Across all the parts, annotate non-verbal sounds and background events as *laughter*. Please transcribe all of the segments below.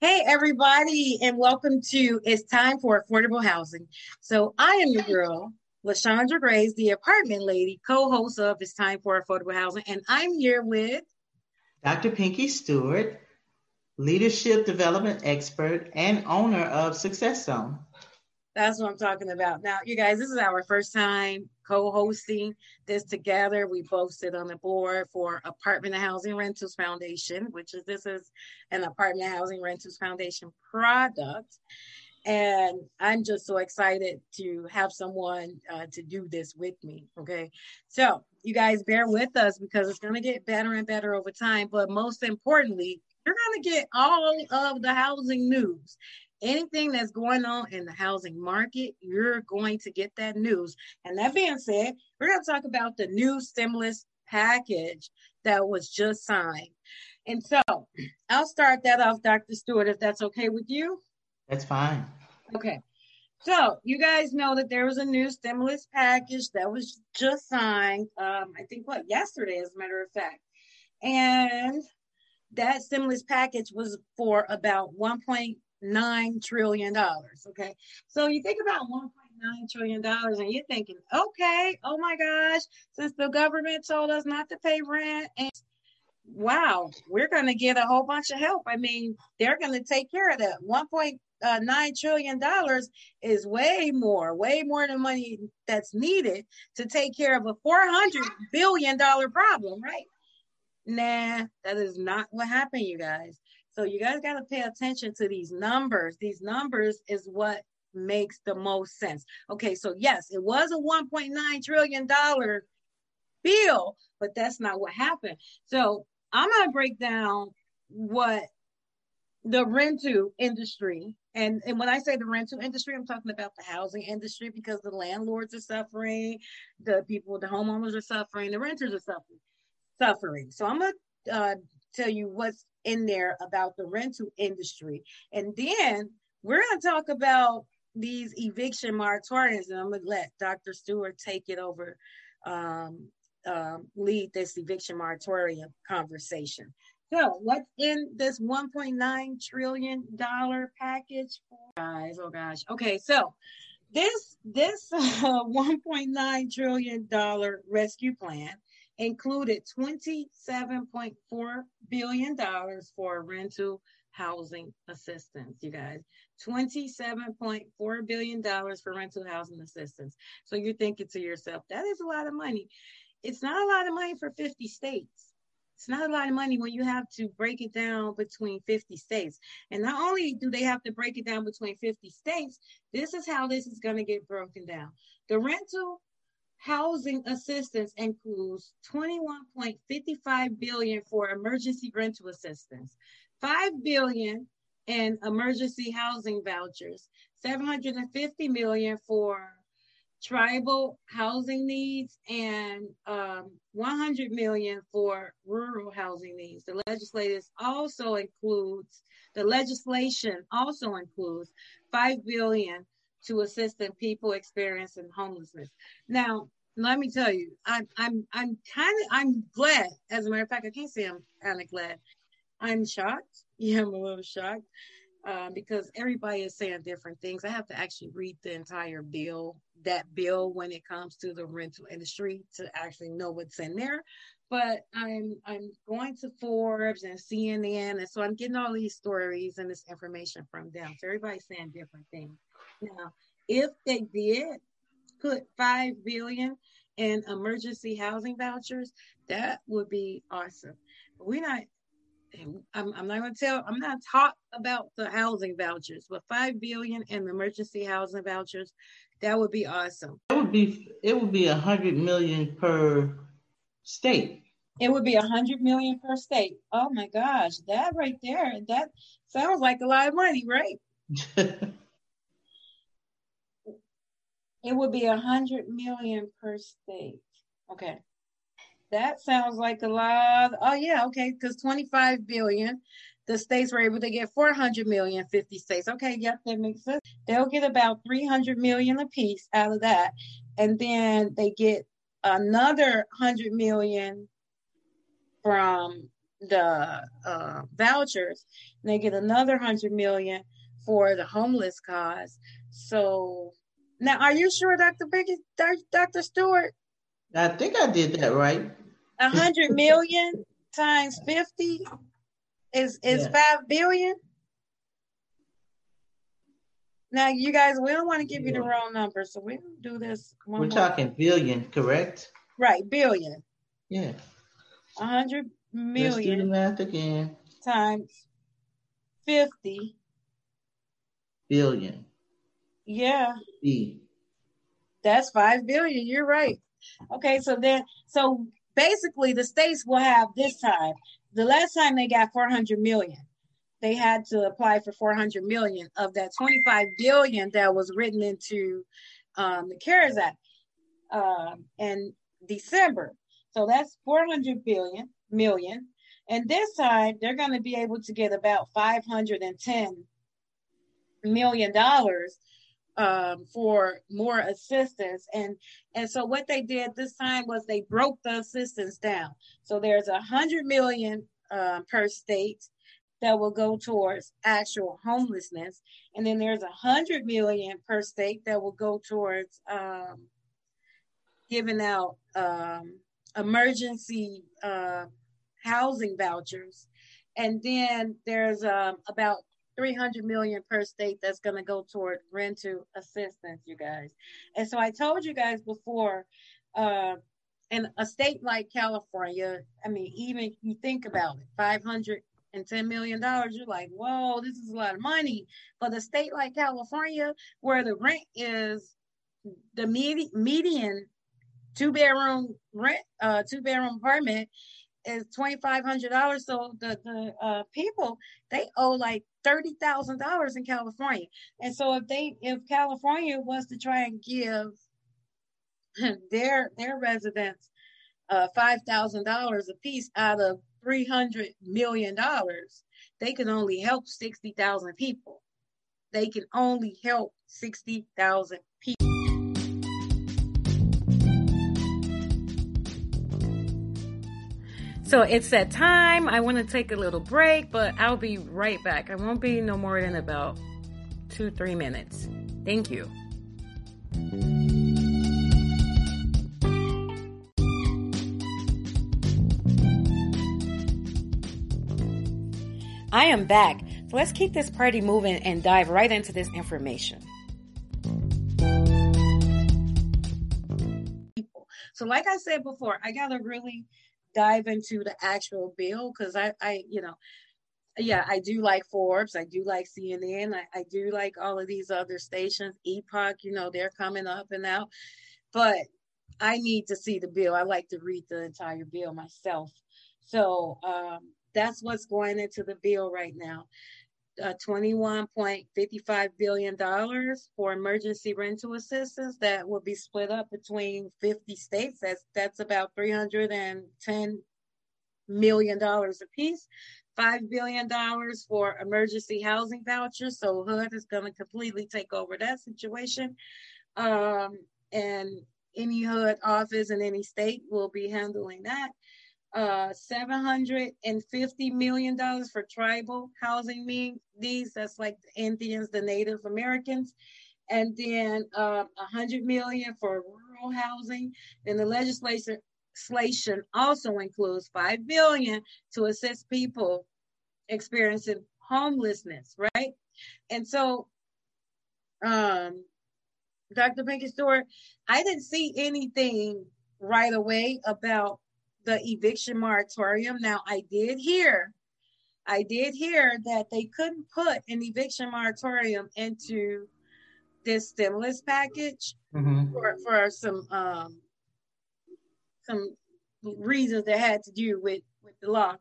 Hey, everybody, and welcome to It's Time for Affordable Housing. So, I am your girl, LaShonda Grace, the apartment lady, co host of It's Time for Affordable Housing, and I'm here with Dr. Pinky Stewart, leadership development expert and owner of Success Zone. That's what I'm talking about. Now, you guys, this is our first time co-hosting this together. We both sit on the board for Apartment Housing Rentals Foundation, which is this is an Apartment Housing Rentals Foundation product. And I'm just so excited to have someone uh, to do this with me. Okay. So you guys bear with us because it's going to get better and better over time. But most importantly, you're going to get all of the housing news anything that's going on in the housing market, you're going to get that news. And that being said, we're going to talk about the new stimulus package that was just signed. And so I'll start that off, Dr. Stewart, if that's okay with you. That's fine. Okay. So you guys know that there was a new stimulus package that was just signed. Um, I think what yesterday, as a matter of fact, and that stimulus package was for about 1.8 nine trillion dollars. Okay, so you think about 1.9 trillion dollars, and you're thinking, okay, oh my gosh, since the government told us not to pay rent, and wow, we're going to get a whole bunch of help. I mean, they're going to take care of that. Uh, 1.9 trillion dollars is way more, way more than money that's needed to take care of a 400 billion dollar problem, right? Nah, that is not what happened, you guys. So you guys got to pay attention to these numbers. These numbers is what makes the most sense. Okay, so yes, it was a 1.9 trillion dollar bill, but that's not what happened. So I'm gonna break down what the rental industry and, and when I say the rental industry, I'm talking about the housing industry because the landlords are suffering, the people, the homeowners are suffering, the renters are suffering. Suffering. So I'm gonna uh, tell you what's in there about the rental industry. And then we're going to talk about these eviction moratoriums, and I'm going to let Dr. Stewart take it over, um, um, lead this eviction moratorium conversation. So, what's in this 1.9 trillion dollar package, guys? Oh gosh. Okay, so this this *laughs* uh, 1.9 trillion dollar rescue plan included $27.4 billion for rental housing assistance, you guys. $27.4 billion for rental housing assistance. So you're thinking to yourself, that is a lot of money. It's not a lot of money for 50 states. It's not a lot of money when you have to break it down between 50 states. And not only do they have to break it down between 50 states, this is how this is going to get broken down. The rental Housing assistance includes 21.55 billion for emergency rental assistance, 5 billion in emergency housing vouchers, 750 million for tribal housing needs and um, 100 million for rural housing needs. The legislators also includes the legislation also includes 5 billion to assisting people experiencing homelessness. Now, let me tell you, I'm I'm I'm kind of I'm glad. As a matter of fact, I can't say I'm kind of glad. I'm shocked. *laughs* Yeah, I'm a little shocked uh, because everybody is saying different things. I have to actually read the entire bill, that bill, when it comes to the rental industry to actually know what's in there. But I'm I'm going to Forbes and CNN, and so I'm getting all these stories and this information from them. So everybody's saying different things. Now, if they did put five billion in emergency housing vouchers, that would be awesome. We're not. I'm, I'm not going to tell. I'm not talk about the housing vouchers, but five billion in emergency housing vouchers, that would be awesome. It would be. It would be a hundred million per state. It would be a hundred million per state. Oh my gosh, that right there, that sounds like a lot of money, right? *laughs* It would be a hundred million per state. Okay. That sounds like a lot. Oh yeah, okay, because 25 billion, the states were able to get 400 million, 50 states. Okay, yep, that makes sense. They'll get about 300 million apiece out of that. And then they get another 100 million from the uh, vouchers, and they get another hundred million for the homeless cause. So now, are you sure, Dr. Biggett, Dr. Stewart? I think I did that right. A hundred million times fifty is is yeah. five billion. Now, you guys, we don't want to give you the wrong number, so we don't do this. We're more. talking billion, correct? Right, billion. Yeah. A hundred million. Let's do the math again. Times fifty billion. Yeah. B. That's five billion. You're right. Okay, so then, so basically, the states will have this time. The last time they got 400 million, they had to apply for 400 million of that 25 billion that was written into um, the CARES Act um, in December. So that's 400 billion million. And this time they're going to be able to get about 510 million dollars um, for more assistance. And and so what they did this time was they broke the assistance down. So there's a hundred million uh, per state that will go towards actual homelessness, and then there's a hundred million per state that will go towards um, giving out um, emergency uh, housing vouchers. And then there's um, about 300 million per state that's going to go toward rental assistance, you guys. And so I told you guys before, uh, in a state like California, I mean, even you think about it, 510 million dollars, you're like, whoa, this is a lot of money. But a state like California, where the rent is the med- median two bedroom rent, uh, two bedroom apartment is twenty five hundred dollars. So the the uh, people they owe like thirty thousand dollars in California. And so if they if California was to try and give *laughs* their their residents uh, five thousand dollars a piece out of three hundred million dollars, they can only help sixty thousand people. They can only help sixty thousand people. So it's that time. I want to take a little break, but I'll be right back. I won't be no more than about two, three minutes. Thank you. I am back. So let's keep this party moving and dive right into this information. So, like I said before, I got to really dive into the actual bill because I, I, you know, yeah, I do like Forbes. I do like CNN. I, I do like all of these other stations. Epoch, you know, they're coming up and out. But I need to see the bill. I like to read the entire bill myself. So um, that's what's going into the bill right now uh, $21.55 billion for emergency rental assistance that will be split up between 50 states. That's, that's about $310 million a piece. $5 billion for emergency housing vouchers. So HUD is going to completely take over that situation. Um, and any HUD office in any state will be handling that uh, $750 million for tribal housing needs. That's like the Indians, the Native Americans. And then uh, 100 million for rural housing. And the legislation also includes 5 billion to assist people experiencing homelessness, right? And so, um, Dr. Pinky Stewart, I didn't see anything right away about the eviction moratorium. Now, I did hear, I did hear that they couldn't put an eviction moratorium into this stimulus package mm-hmm. for, for some um, some reasons that had to do with with the law.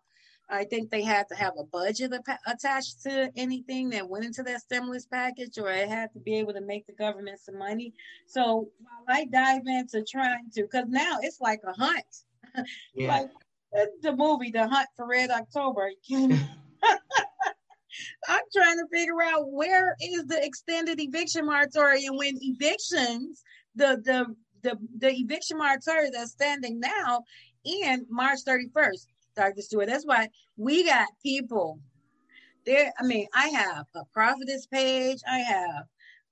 I think they had to have a budget attached to anything that went into that stimulus package, or it had to be able to make the government some money. So while I dive into trying to, because now it's like a hunt yeah. like the movie, The Hunt for Red October. *laughs* *laughs* I'm trying to figure out where is the extended eviction moratorium and when evictions, the the the, the eviction moratorium that's standing now in March 31st. Dr. Stewart. That's why we got people there. I mean, I have a prophetess page, I have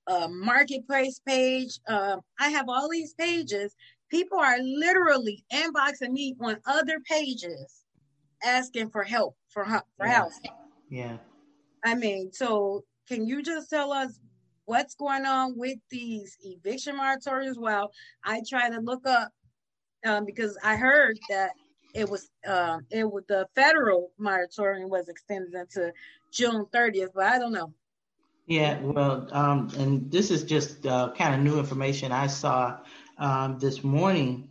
a marketplace page, uh, I have all these pages. People are literally inboxing me on other pages asking for help for for yeah. housing. Yeah. I mean, so can you just tell us what's going on with these eviction moratoriums? Well, I try to look up um, because I heard that it was uh, it was the federal moratorium was extended into June 30th, but I don't know. Yeah, well, um, and this is just uh, kind of new information I saw um, this morning,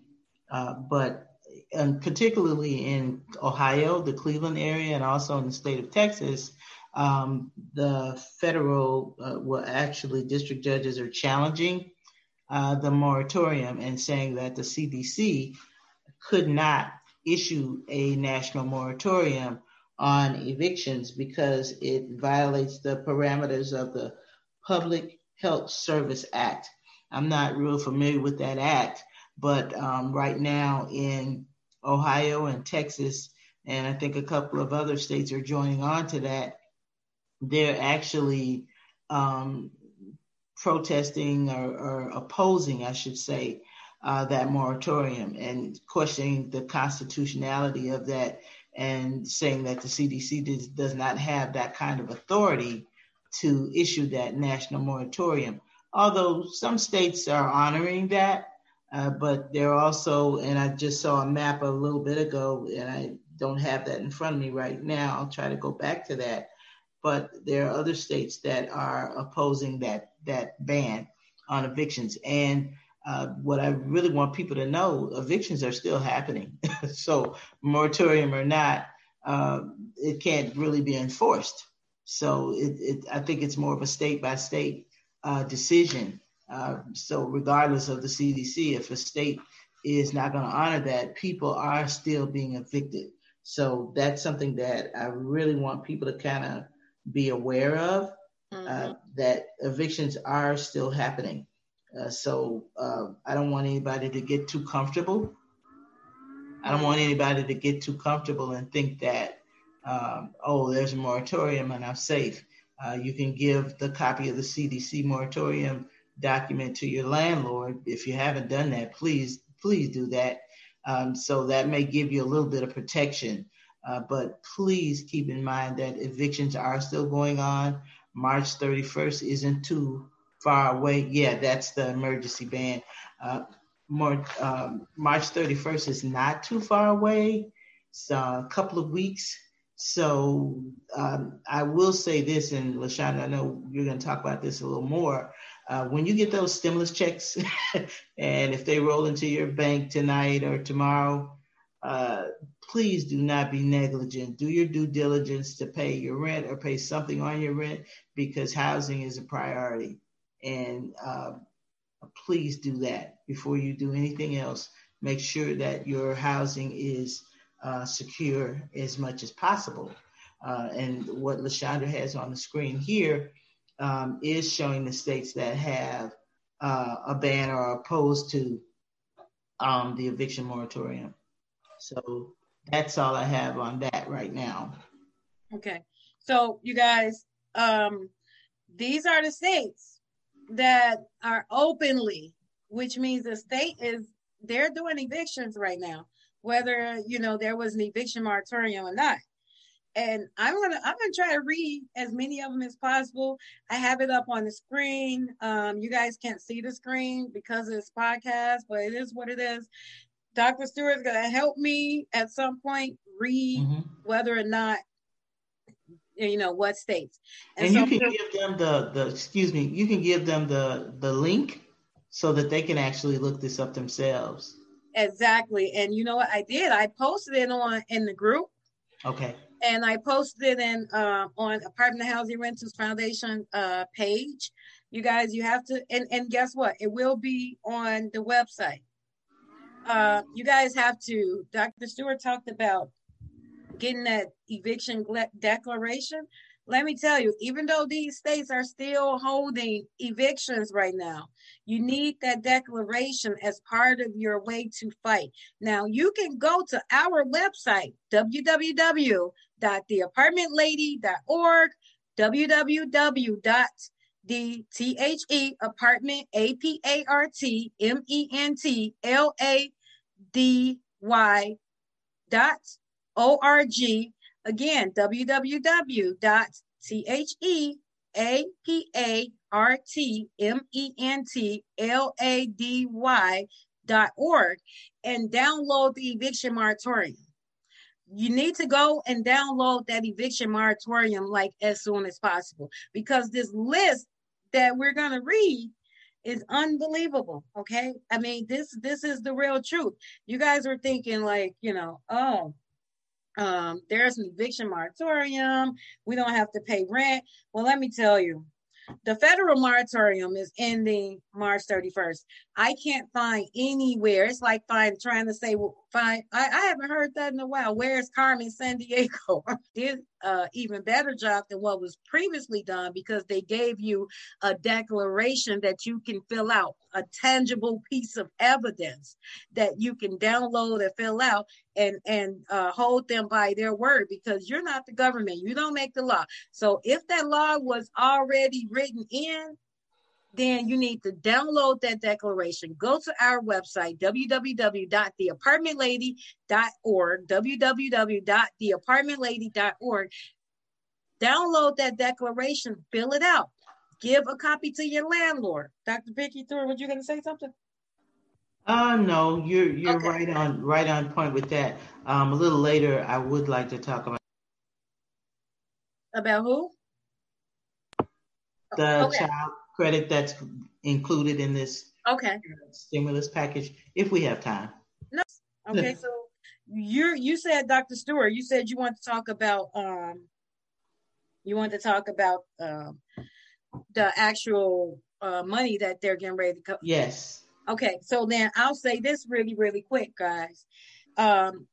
uh, but and particularly in Ohio, the Cleveland area, and also in the state of Texas, um, the federal, uh, well, actually, district judges are challenging uh, the moratorium and saying that the CDC could not issue a national moratorium on evictions because it violates the parameters of the Public Health Service Act. I'm not real familiar with that act, but um, right now in Ohio and Texas, and I think a couple of other states are joining on to that they're actually um, protesting or, or, opposing, I should say, uh, that moratorium and questioning the constitutionality of that and saying that the CDC does, does not have that kind of authority to issue that national moratorium. Although some states are honoring that, uh, but they're also, and I just saw a map a little bit ago, and I don't have that in front of me right now. I'll try to go back to that but there are other states that are opposing that that ban on evictions. And uh, what I really want people to know, evictions are still happening. *laughs* so moratorium or not, uh, it can't really be enforced. So it, it, I think it's more of a state by state uh, decision. Uh, so regardless of the CDC, if a state is not going to honor that, people are still being evicted. So that's something that I really want people to kind of be aware of uh, mm-hmm. uh, that evictions are still happening. Uh, so uh, I don't want anybody to get too comfortable. I don't want anybody to get too comfortable and think that, um, oh, there's a moratorium and I'm safe. Uh, you can give the copy of the CDC moratorium document to your landlord. If you haven't done that, please, please do that. Um, so that may give you a little bit of protection uh, but please keep in mind that evictions are still going on. March 31st isn't too far away. Yeah, that's the emergency ban. Uh, more, um, March 31st is not too far away. It's a couple of weeks. So um, I will say this, and LaShonda, I know you're going to talk about this a little more. Uh, when you get those stimulus checks, *laughs* and if they roll into your bank tonight or tomorrow, uh, please do not be negligent. Do your due diligence to pay your rent or pay something on your rent because housing is a priority. And uh, please do that before you do anything else. Make sure that your housing is uh, secure as much as possible. Uh, and what LaShonda has on the screen here um, is showing the states that have uh, a ban or are opposed to um, the eviction moratorium. So that's all I have on that right now. Okay. So you guys, um, these are the states that are openly, which means the state is they're doing evictions right now, whether you know there was an eviction moratorium or not. And I'm gonna I'm gonna try to read as many of them as possible. I have it up on the screen. Um, you guys can't see the screen because of this podcast, but it is what it is. Dr. Stewart's to help me at some point read mm-hmm. whether or not you know what states. And, and so you can give them the the excuse me, you can give them the the link so that they can actually look this up themselves. Exactly. And you know what I did? I posted it on in the group. Okay. And I posted it in uh, on Apartment Housing Rentals Foundation uh, page. You guys, you have to and, and guess what? It will be on the website uh, you guys have to. Dr. Stewart talked about getting that eviction declaration. Let me tell you, even though these states are still holding evictions right now, you need that declaration as part of your way to fight. Now, you can go to our website, www.theapartmentlady.org, www.the apartment, dot O R G Again, www.theapartmentlady dot org and download the eviction moratorium. You need to go and download that eviction moratorium like as soon as possible because this list that we're going to read is unbelievable okay i mean this this is the real truth you guys are thinking like you know oh um, there's an eviction moratorium. We don't have to pay rent. Well, let me tell you, the federal moratorium is ending March 31st. I can't find anywhere. It's like find, trying to say, well, find, I, I haven't heard that in a while. Where's Carmen Sandiego? *laughs* Did uh, even better job than what was previously done because they gave you a declaration that you can fill out, a tangible piece of evidence that you can download and fill out and and uh, hold them by their word because you're not the government. You don't make the law. So if that law was already written in, then you need to download that declaration. Go to our website, www.theapartmentlady.org, www.theapartmentlady.org. Download that declaration, fill it out, give a copy to your landlord. Dr. Vicky Thor, were you going to say something? Uh, no, you're you're okay. right on right on point with that. Um, a little later, I would like to talk about about who the okay. child credit that's included in this okay stimulus package if we have time. No. Okay, so you you said Dr. Stewart, you said you want to talk about um you want to talk about um the actual uh, money that they're getting ready to come. Yes. Okay, so then I'll say this really, really quick, guys. Um,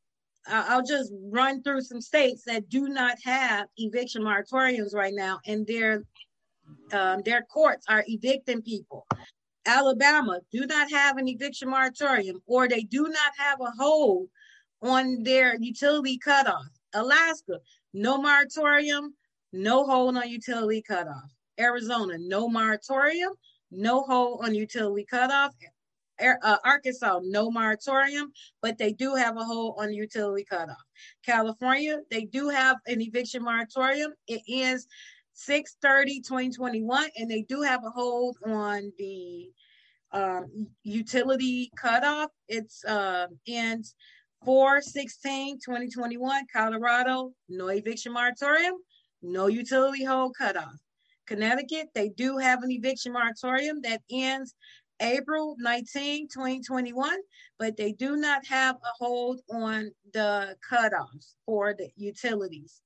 I'll just run through some states that do not have eviction moratoriums right now, and they're um, their courts are evicting people. Alabama do not have an eviction moratorium, or they do not have a hold on their utility cutoff. Alaska, no moratorium, no hold on utility cutoff. Arizona, no moratorium, no hold on utility cutoff. Uh, Arkansas, no moratorium, but they do have a hold on utility cutoff. California, they do have an eviction moratorium. It is 6 30 2021 and they do have a hold on the um, utility cutoff it's uh, ends 4 16 2021 colorado no eviction moratorium no utility hold cutoff connecticut they do have an eviction moratorium that ends April 19, 2021, but they do not have a hold on the cutoffs for the utilities.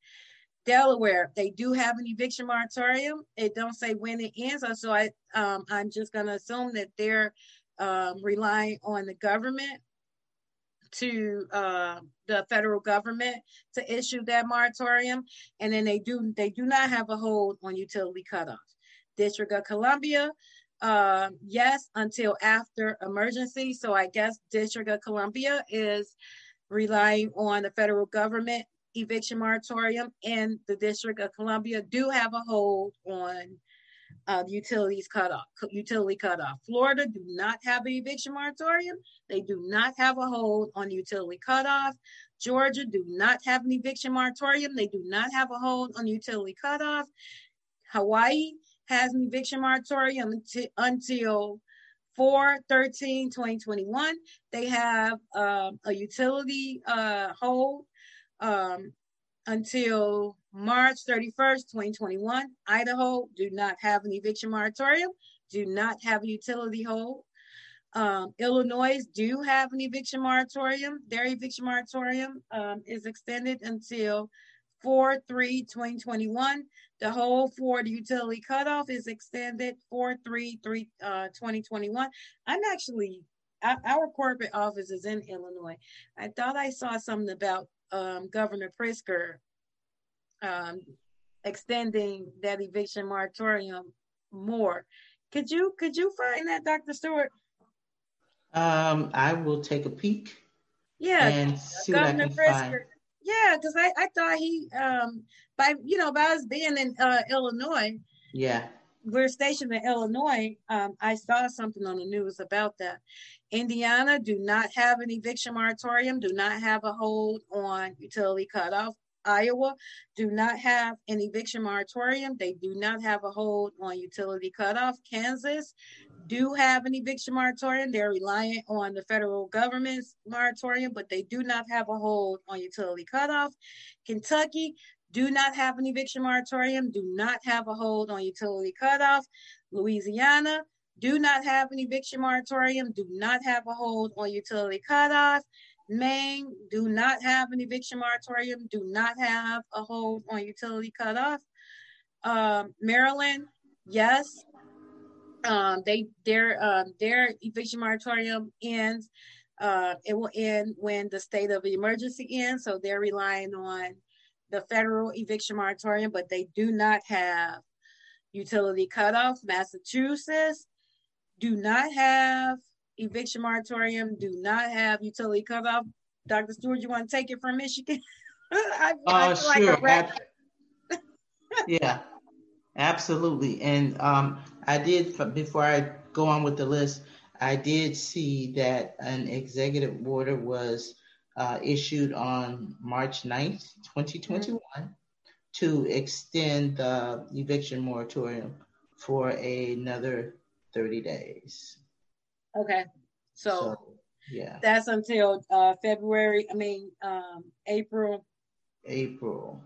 Delaware, they do have an eviction moratorium. It don't say when it ends, so I um, I'm just going to assume that they're um, relying on the government to uh, the federal government to issue that moratorium, and then they do they do not have a hold on utility cutoffs. District of Columbia, uh, yes, until after emergency. So I guess District of Columbia is relying on the federal government eviction moratorium and the District of Columbia do have a hold on uh, utilities cutoff, utility cutoff. Florida do not have an eviction moratorium. They do not have a hold on utility cutoff. Georgia do not have an eviction moratorium. They do not have a hold on utility cutoff. Hawaii has an eviction moratorium until, until 4 13 2021. They have um, a utility uh, hold um, until March 31st, 2021. Idaho do not have an eviction moratorium, do not have a utility hold. Um, Illinois do have an eviction moratorium. Their eviction moratorium um, is extended until 4 3 2021. The hold for the utility cutoff is extended 4 3 3 uh, 2021. I'm actually, our corporate office is in Illinois. I thought I saw something about um, Governor Pritzker um, extending that eviction moratorium more. Could you could you find that, Dr. Stewart? Um, I will take a peek. Yeah, and see Governor what I can find. Yeah, because I, I thought he um by you know by us being in uh, Illinois. Yeah. We're stationed in Illinois. Um, I saw something on the news about that. Indiana do not have an eviction moratorium, do not have a hold on utility cutoff. Iowa do not have an eviction moratorium. They do not have a hold on utility cutoff. Kansas do have an eviction moratorium. They're reliant on the federal government's moratorium, but they do not have a hold on utility cutoff. Kentucky do not have an eviction moratorium, do not have a hold on utility cutoff. Louisiana do not have an eviction moratorium, do not have a hold on utility cutoff. Maine do not have an eviction moratorium, do not have a hold on utility cutoff. Um, Maryland, yes, um, they their um, their eviction moratorium ends. Uh, it will end when the state of emergency ends, so they're relying on the federal eviction moratorium, but they do not have utility cutoff. Massachusetts do not have eviction moratorium, do not have utility cutoff. Dr. Stewart, you want to take it from Michigan? *laughs* I, uh, I sure. Like yeah, absolutely. And um, I did, before I go on with the list, I did see that an executive order was uh, issued on March 9th, 2021, mm-hmm. to extend the eviction moratorium for another 30 days. Okay. So, so yeah, that's until uh, February, I mean, um, April. April.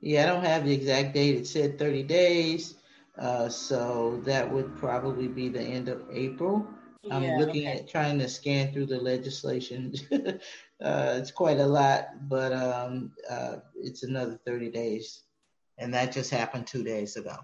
Yeah, I don't have the exact date. It said 30 days. Uh, so that would probably be the end of April. Yeah, I'm looking okay. at trying to scan through the legislation. *laughs* uh, it's quite a lot, but um, uh, it's another 30 days. And that just happened two days ago.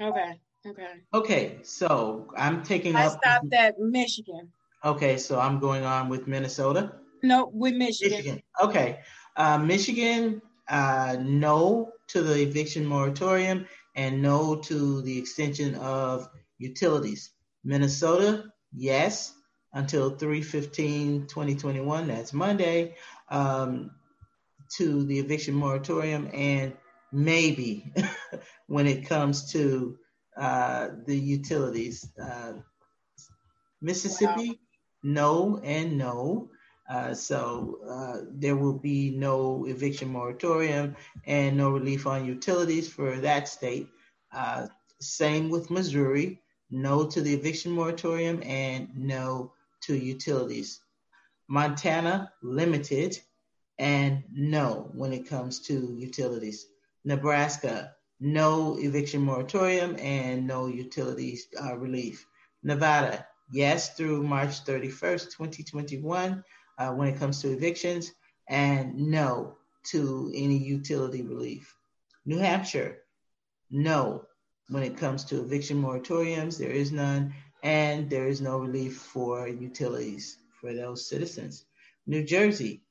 Okay. Okay. Okay. So I'm taking I up. I stopped at Michigan. Okay. So I'm going on with Minnesota. No, with Michigan. Michigan. Okay. Uh, Michigan, uh, no to the eviction moratorium and no to the extension of utilities. Minnesota, yes, until 315 2021, that's Monday, um, to the eviction moratorium, and maybe *laughs* when it comes to uh, the utilities. Uh, Mississippi, wow. no and no. Uh, so uh, there will be no eviction moratorium and no relief on utilities for that state. Uh, same with Missouri, no to the eviction moratorium and no to utilities. Montana, limited and no when it comes to utilities. Nebraska, no eviction moratorium and no utilities uh, relief. Nevada, yes through March 31st, 2021 uh, when it comes to evictions, and no to any utility relief. New Hampshire, no when it comes to eviction moratoriums, there is none, and there is no relief for utilities for those citizens. New Jersey,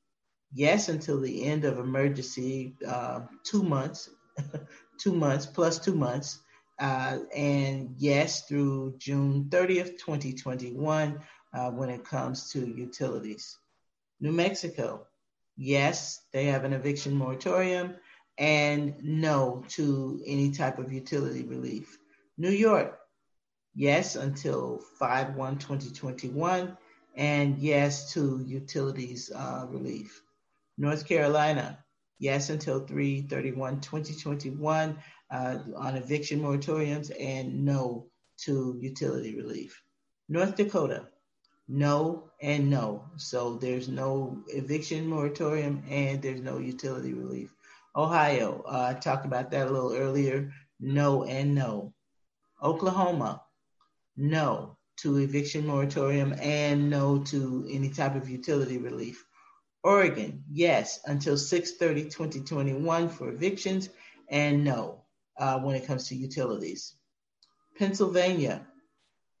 yes until the end of emergency, uh, two months, *laughs* two months plus two months, uh, and yes through June 30th, 2021, uh, when it comes to utilities. New Mexico, yes, they have an eviction moratorium and no to any type of utility relief. New York, yes, until 5 1 2021, and yes to utilities uh, relief. North Carolina, yes, until 3 31 2021 uh, on eviction moratoriums, and no to utility relief. North Dakota, no and no. So there's no eviction moratorium and there's no utility relief. Ohio, uh, I talked about that a little earlier. No and no. Oklahoma, no to eviction moratorium and no to any type of utility relief. Oregon, yes, until 6:30 2021 for evictions, and no uh, when it comes to utilities. Pennsylvania,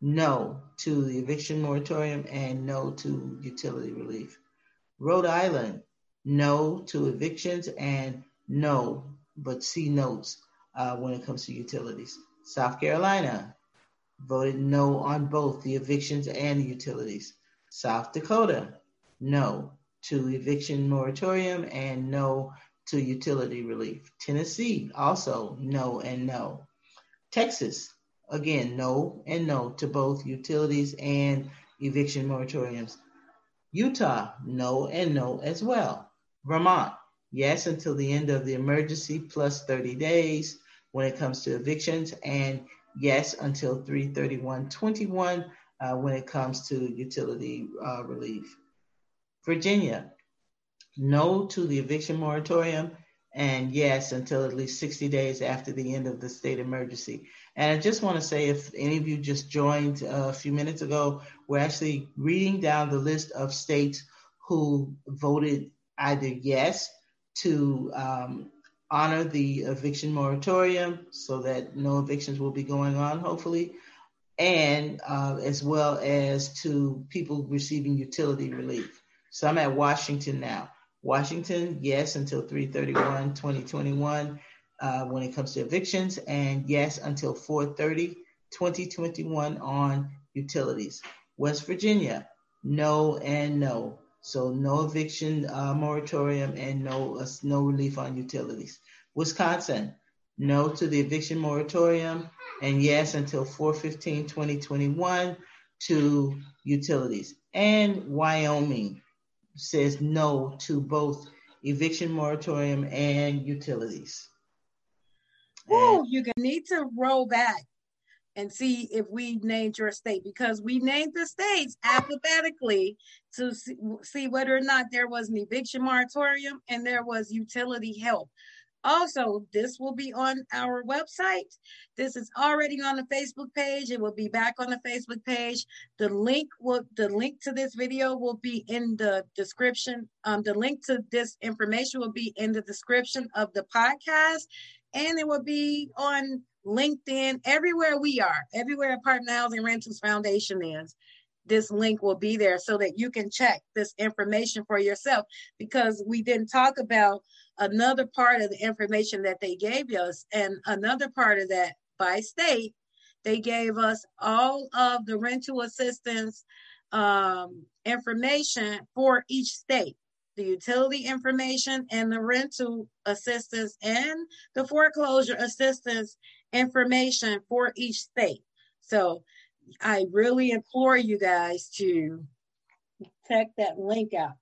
no to the eviction moratorium and no to utility relief. Rhode Island, no to evictions and no but see notes uh, when it comes to utilities. South Carolina voted no on both the evictions and the utilities. South Dakota, no to eviction moratorium and no to utility relief. Tennessee, also no and no. Texas, again, no and no to both utilities and eviction moratoriums. Utah, no and no as well. Vermont, yes until the end of the emergency plus 30 days when it comes to evictions, and yes until 331.21 uh, when it comes to utility uh, relief. Virginia, no to the eviction moratorium, and yes until at least 60 days after the end of the state emergency. And I just want to say, if any of you just joined uh, a few minutes ago, we're actually reading down the list of states who voted either yes to um, honor the eviction moratorium so that no evictions will be going on, hopefully, and uh, as well as to people receiving utility relief. So I'm at Washington now. Washington, yes, until 331 2021 uh, when it comes to evictions, and yes, until 430 2021 on utilities. West Virginia, no and no. So no eviction uh, moratorium and no uh, no relief on utilities. Wisconsin, no to the eviction moratorium and yes until 415-2021 to utilities. And Wyoming says no to both eviction moratorium and utilities. Oh, you need to roll back and see if we named your state because we named the states alphabetically to see, whether or not there was an eviction moratorium and there was utility help. Also, this will be on our website. This is already on the Facebook page. It will be back on the Facebook page. The link will the link to this video will be in the description. Um, the link to this information will be in the description of the podcast, and it will be on LinkedIn, everywhere we are, everywhere Apartment Housing Rentals Foundation is. This link will be there so that you can check this information for yourself because we didn't talk about another part of the information that they gave us. And another part of that by state, they gave us all of the rental assistance um, information for each state the utility information and the rental assistance and the foreclosure assistance information for each state. So I really implore you guys to check that link out.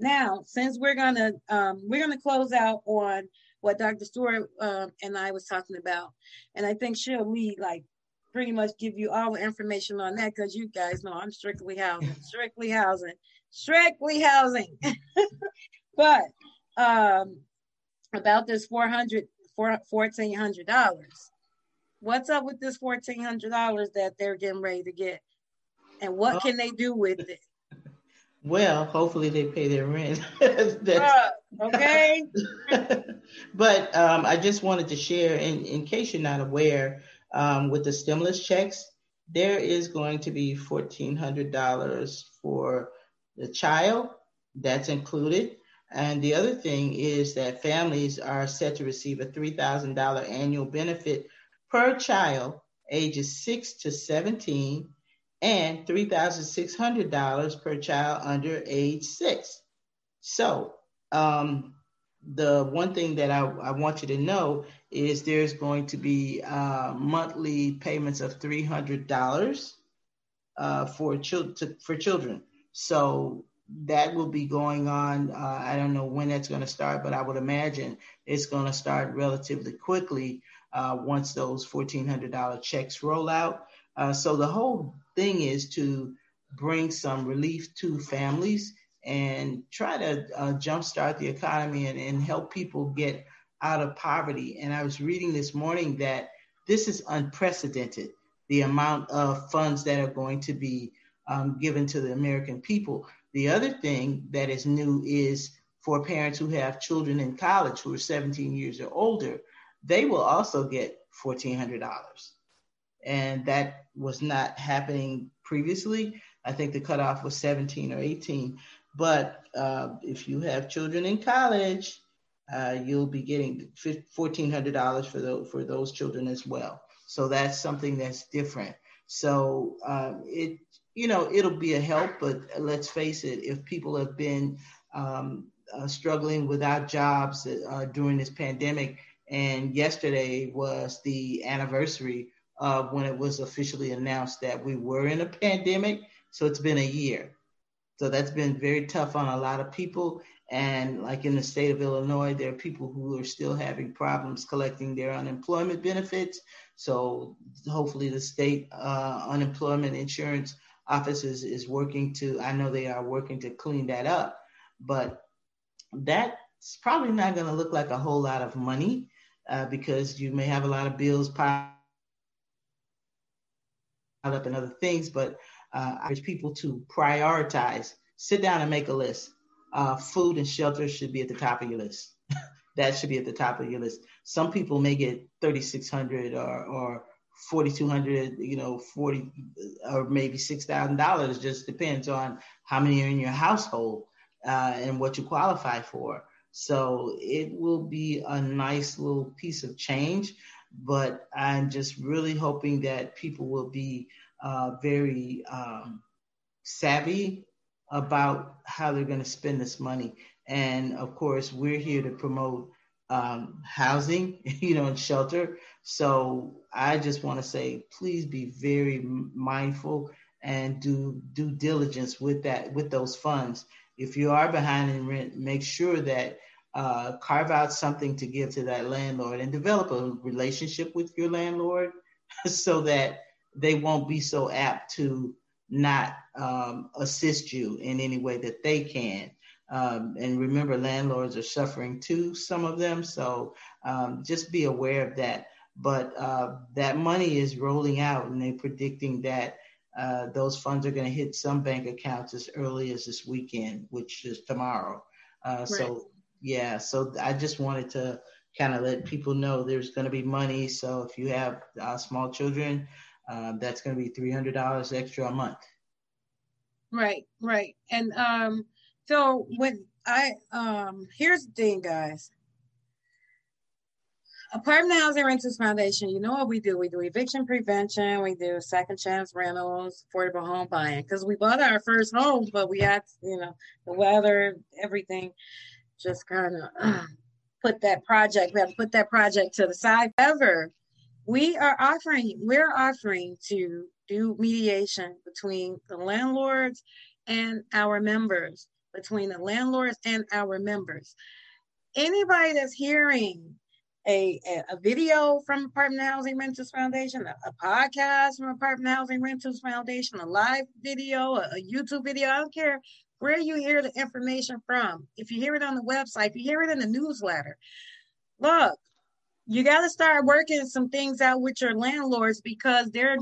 Now, since we're gonna um, we're gonna close out on what Dr. Stewart um, and I was talking about, and I think she'll be like pretty much give you all the information on that because you guys know I'm strictly housing, *laughs* strictly housing, strictly housing. *laughs* but um, about this 400 $1,400. What's up with this $1,400 that they're getting ready to get? And what can they do with it? *laughs* Well, hopefully they pay their rent. *laughs* uh, okay. *laughs* but um, I just wanted to share, in, in case you're not aware, um, with the stimulus checks, there is going to be $1,400 for the child. That's included. And the other thing is that families are set to receive a $3,000 annual benefit per child ages 6 to 17 and $3,600 per child under age 6. So, um, the one thing that I, I, want you to know is there's going to be uh, monthly payments of $300 uh, for, for children. So that will be going on. Uh, I don't know when that's going to start, but I would imagine it's going to start relatively quickly uh, once those $1,400 checks roll out. Uh, so the whole thing is to bring some relief to families and try to uh, jumpstart the economy and, and help people get out of poverty. And I was reading this morning that this is unprecedented the amount of funds that are going to be um, given to the American people. The other thing that is new is for parents who have children in college who are 17 years or older, they will also get $1,400. And that was not happening previously. I think the cutoff was 17 or 18. But uh, if you have children in college, uh, you'll be getting $1,400 for those, for those children as well. So that's something that's different. So um, it, you know, it'll be a help, but let's face it, if people have been um, uh, struggling without jobs uh, during this pandemic, and yesterday was the anniversary of when it was officially announced that we were in a pandemic. So it's been a year. So that's been very tough on a lot of people. And like in the state of Illinois, there are people who are still having problems collecting their unemployment benefits. So hopefully the state uh, unemployment insurance office is, is working to, I know they are working to clean that up, but that's probably not going to look like a whole lot of money uh, because you may have a lot of bills piled up and other things, but uh, I urge people to prioritize, sit down and make a list. Uh, food and shelter should be at the top of your list. *laughs* that should be at the top of your list. Some people may get 3,600 or, or 4,200, you know, 40 or maybe $6,000. Just depends on how many are in your household uh, and what you qualify for. So it will be a nice little piece of change, but I'm just really hoping that people will be uh, very um, savvy about how they're going to spend this money. And of course, we're here to promote um, housing, *laughs* you know, and shelter. So I just want to say, please be very mindful and do due diligence with that with those funds. If you are behind in rent, make sure that uh, carve out something to give to that landlord and develop a relationship with your landlord *laughs* so that they won't be so apt to not um, assist you in any way that they can. Um, and remember, landlords are suffering too, some of them. So um, just be aware of that. But uh, that money is rolling out, and they're predicting that uh, those funds are going to hit some bank accounts as early as this weekend, which is tomorrow. Uh, right. So, yeah, so I just wanted to kind of let people know there's going to be money. So if you have uh, small children, um, that's going to be $300 extra a month. Right, right. And um, so when I, um, here's the thing, guys. Apartment Housing Renters Foundation, you know what we do? We do eviction prevention, we do second chance rentals, affordable home buying. Because we bought our first home, but we had, you know, the weather, everything just kind of uh, put that project, we had to put that project to the side. Ever we are offering we're offering to do mediation between the landlords and our members between the landlords and our members anybody that's hearing a, a, video from apartment housing renters foundation a, a, podcast from apartment housing renters foundation a live video a, a youtube video i don't care where you hear the information from if you hear it on the website if you hear it in the newsletter look you got to start working some things out with your landlords because they're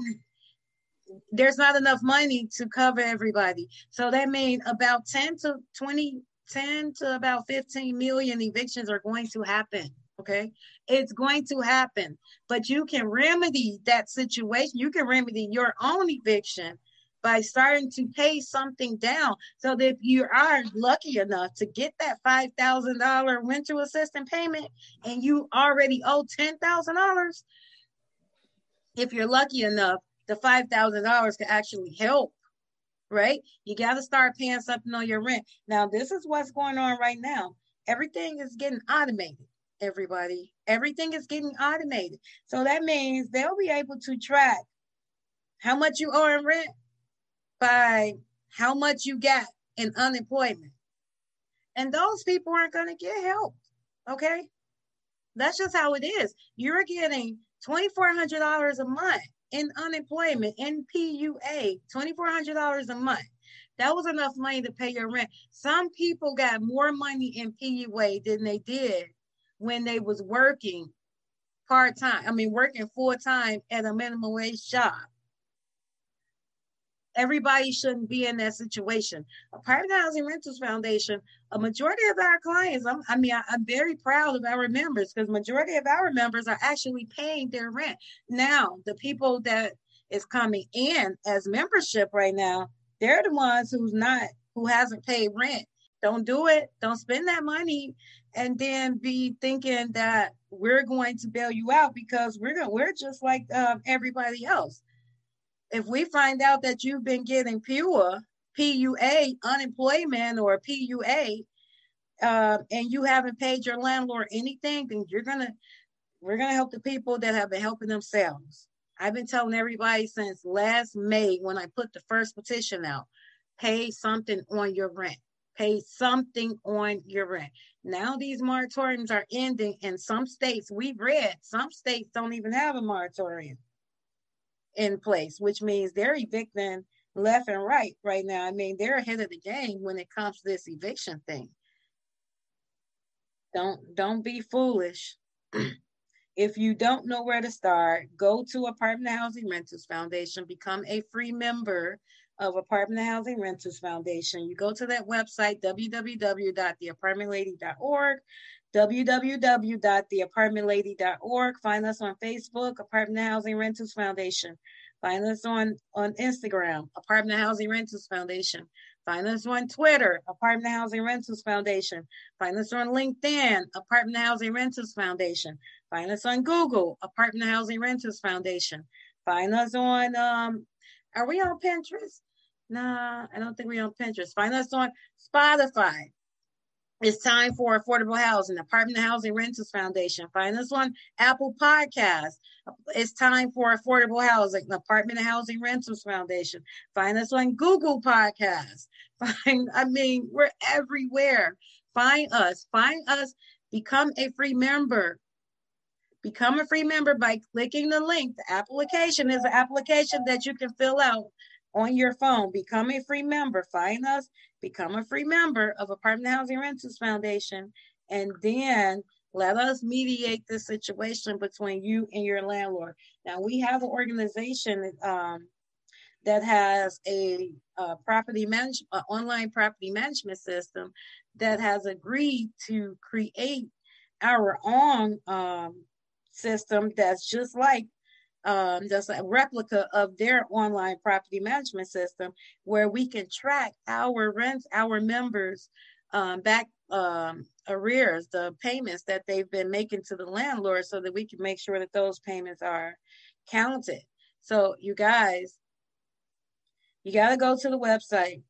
there's not enough money to cover everybody. So that means about 10 to 20, 10 to about 15 million evictions are going to happen. Okay. It's going to happen, but you can remedy that situation. You can remedy your own eviction by starting to pay something down so that if you are lucky enough to get that $5,000 rental assistance payment and you already owe $10,000, if you're lucky enough, the $5,000 can actually help, right? You got to start paying something on your rent. Now, this is what's going on right now. Everything is getting automated, everybody. Everything is getting automated. So that means they'll be able to track how much you owe in rent by how much you got in unemployment. And those people aren't going to get help. Okay. That's just how it is. You're getting $2,400 a month in unemployment, in PUA, $2,400 a month. That was enough money to pay your rent. Some people got more money in PUA than they did when they was working part time. I mean, working full time at a minimum wage job. Everybody shouldn't be in that situation. A Apartment Housing Rentals Foundation, a majority of our clients, I'm, i mean, I, am very proud of our members because majority of our members are actually paying their rent. Now, the people that is coming in as membership right now, they're the ones who's not, who hasn't paid rent. Don't do it. Don't spend that money and then be thinking that we're going to bail you out because we're gonna we're just like um, everybody else. If we find out that you've been getting PUA, PUA unemployment or PUA, uh, and you haven't paid your landlord anything, then you're gonna we're gonna help the people that have been helping themselves. I've been telling everybody since last May when I put the first petition out, pay something on your rent. Pay something on your rent. Now these moratoriums are ending in some states. We've read some states don't even have a moratorium in place, which means they're evicting left and right right now. I mean, they're ahead of the game when it comes to this eviction thing. Don't don't be foolish. *clears throat* if you don't know where to start, go to Apartment Housing Renters Foundation, become a free member of Apartment Housing Renters Foundation. You go to that website, www.theapartmentlady.org, www.theapartmentlady.org. Find us on Facebook, Apartment Housing Renters Foundation. Find us on, on Instagram, Apartment Housing Renters Foundation. Find us on Twitter, Apartment Housing Rentals Foundation. Find us on LinkedIn, Apartment Housing Rentals Foundation. Find us on Google, Apartment Housing Rentals Foundation. Find us on, um, are we on Pinterest? Nah, I don't think we're on Pinterest. Find us on Spotify. It's time for affordable housing, Apartment Housing Rentals Foundation. Find us on Apple Podcasts. It's time for affordable housing, Apartment Housing Rentals Foundation. Find us on Google Podcasts. *laughs* Find, I mean, we're everywhere. Find us, find us, become a free member. Become a free member by clicking the link. The application is an application that you can fill out on your phone. Become a free member. Find us, become a free member of Apartment Housing Rentals Foundation, and then let us mediate the situation between you and your landlord. Now, we have an organization um, that has a, a property management, online property management system that has agreed to create our own um, system that's just like um, just a replica of their online property management system where we can track our rents, our members um, back um, arrears, the payments that they've been making to the landlord so that we can make sure that those payments are counted. So, you guys, you got to go to the website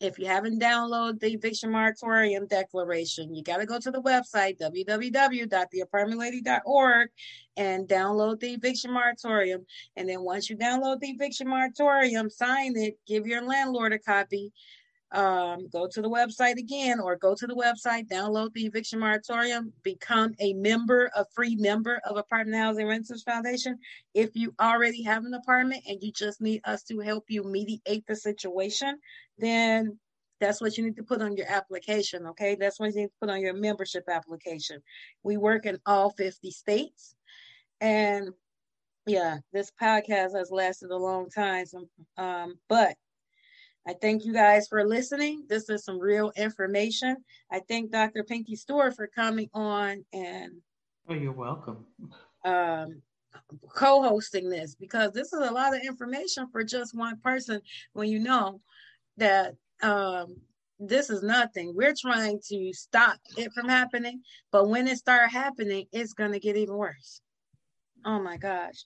if you haven't downloaded the eviction moratorium declaration, you got to go to the website, www.theapartmentlady.org, and download the eviction moratorium. And then once you download the eviction moratorium, sign it, give your landlord a copy, um, go to the website again or go to the website, download the eviction moratorium, become a member, a free member of Apartment Housing Renters Foundation. If you already have an apartment and you just need us to help you mediate the situation, then that's what you need to put on your application. Okay. That's what you need to put on your membership application. We work in all 50 states. And yeah, this podcast has lasted a long time. So, um, but I thank you guys for listening. This is some real information. I thank Dr. Pinky Stewart for coming on and. Oh, you're welcome. Um, co-hosting this because this is a lot of information for just one person when you know that um, this is nothing. We're trying to stop it from happening, but when it start happening, it's going to get even worse. Oh my gosh.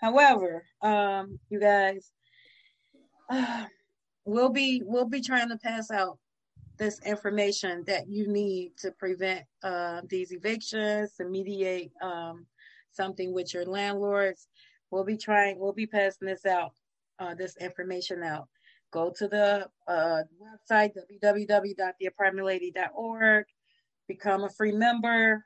However, um, you guys, *sighs* we'll be we'll be trying to pass out this information that you need to prevent uh, these evictions, to mediate um, something with your landlords. We'll be trying. We'll be passing this out, uh, this information out. Go to the uh, website www.theapartmentlady.org. Become a free member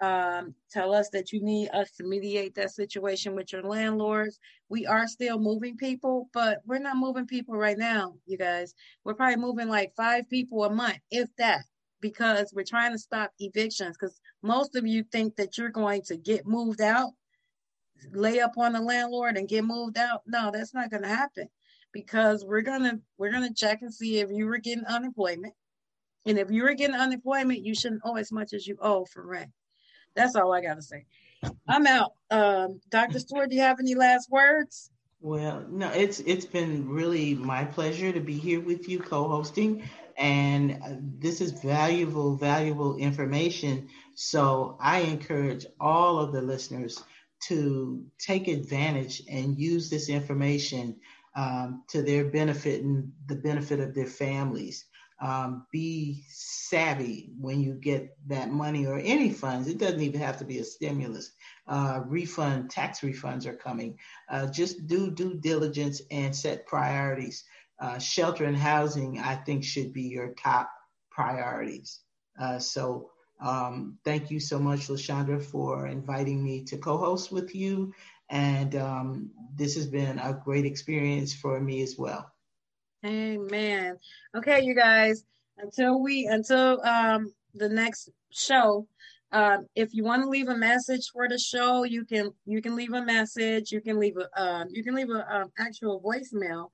um, tell us that you need us to mediate that situation with your landlords. We are still moving people, but we're not moving people right now, you guys. We're probably moving like five people a month, if that, because we're trying to stop evictions. Because most of you think that you're going to get moved out, lay up on the landlord, and get moved out. No, that's not going to happen because we're gonna we're gonna check and see if you were getting unemployment. And if you were getting unemployment, you shouldn't owe as much as you owe for rent. That's all I got to say. I'm out. Um, Dr. Stewart, do you have any last words? Well, no, it's it's been really my pleasure to be here with you co-hosting And uh, this is valuable, valuable information. So I encourage all of the listeners to take advantage and use this information um, to their benefit and the benefit of their families. Um, be savvy when you get that money or any funds. It doesn't even have to be a stimulus. Uh, refund, tax refunds are coming. Uh, just do due diligence and set priorities. Uh, shelter and housing, I think, should be your top priorities. Uh, so um, thank you so much, LaShonda, for inviting me to co-host with you. And um, this has been a great experience for me as well. Amen. Okay, you guys. Until we until um, the next show, uh, if you want to leave a message for the show, you can you can leave a message. You can leave a uh, you can leave a um, actual voicemail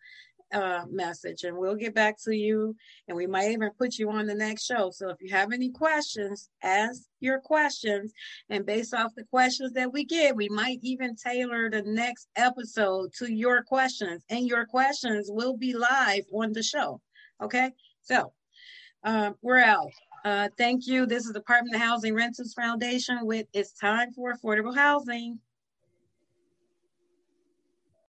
uh, message and we'll get back to you and we might even put you on the next show. So if you have any questions, ask your questions. And based off the questions that we get, we might even tailor the next episode to your questions. And your questions will be live on the show. Okay. So um, we're out. Uh, thank you. This is Department of Housing Rentals Foundation with It's Time for Affordable Housing.